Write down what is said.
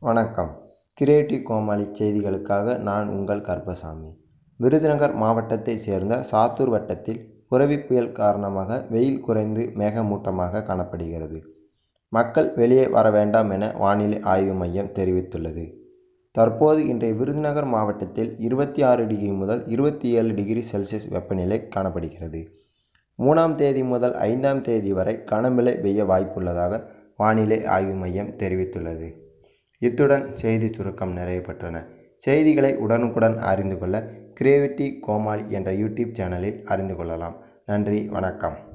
வணக்கம். கிரியேட்டிவ் கோமாளி செய்திகளுக்காக நான் உங்கள் கருப்பசாமி. விருதுநகர் மாவட்டத்தைச் சேர்ந்த சாத்தூர் வட்டத்தில் புரவி புயல் காரணமாக வெயில் குறைந்து மேகமூட்டமாக காணப்படுகிறது. மக்கள் வெளியே வர வேண்டாம் என வானிலை ஆய்வு மையம் தெரிவித்துள்ளது. தற்போது இன்றைய விருதுநகர் மாவட்டத்தில் இருபத்தி ஆறு டிகிரி முதல் இருபத்தி ஏழு டிகிரி செல்சியஸ் வெப்பநிலை காணப்படுகிறது. மூணாம் தேதி முதல் ஐந்தாம் தேதி வரை கனமழை பெய்ய வாய்ப்புள்ளதாக வானிலை ஆய்வு மையம் தெரிவித்துள்ளது. இத்துடன் செய்தி சுருக்கம் நிறைவு பெற்றன. செய்திகளை உடனுக்குடன் அறிந்து கொள்ள கிரியேவிட்டி கோமாளி என்ற யூடியூப் சேனலில் அறிந்து கொள்ளலாம். நன்றி வணக்கம்.